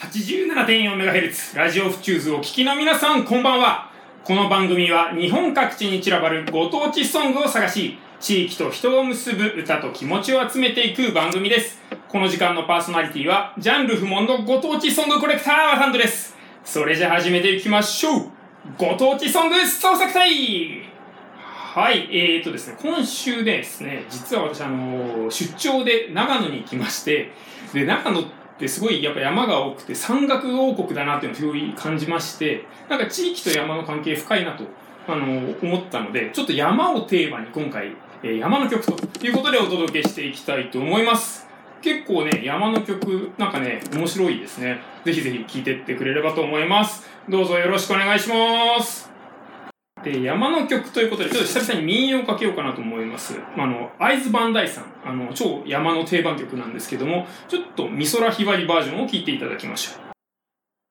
87.4MHz ラジオフチューズをお聞きの皆さんこんばんは。この番組は日本各地に散らばるご当地ソングを探し地域と人を結ぶ歌と気持ちを集めていく番組です。この時間のパーソナリティはジャンル不問のご当地ソングコレクターハンドです。それじゃ始めていきましょう。ご当地ソング創作隊。はい、えーとですね、今週ですね、実は私、あの、出張で長野に行きまして、で、長野ってすごいやっぱ山が多くて山岳王国だなっていうのをすごい感じまして、なんか地域と山の関係深いなと、あの、思ったので、ちょっと山をテーマに今回、え山の曲ということでお届けしていきたいと思います。結構ね、山の曲、なんかね、面白いですね。ぜひぜひ聴いてってくれればと思います。どうぞよろしくお願いします。で、山の曲ということで、ちょっと久々に民謡をかけようかなと思います。あの、会津磐梯さん、あの、超山の定番曲なんですけども、ちょっと美空ひばりバージョンを聴いていただきましょう。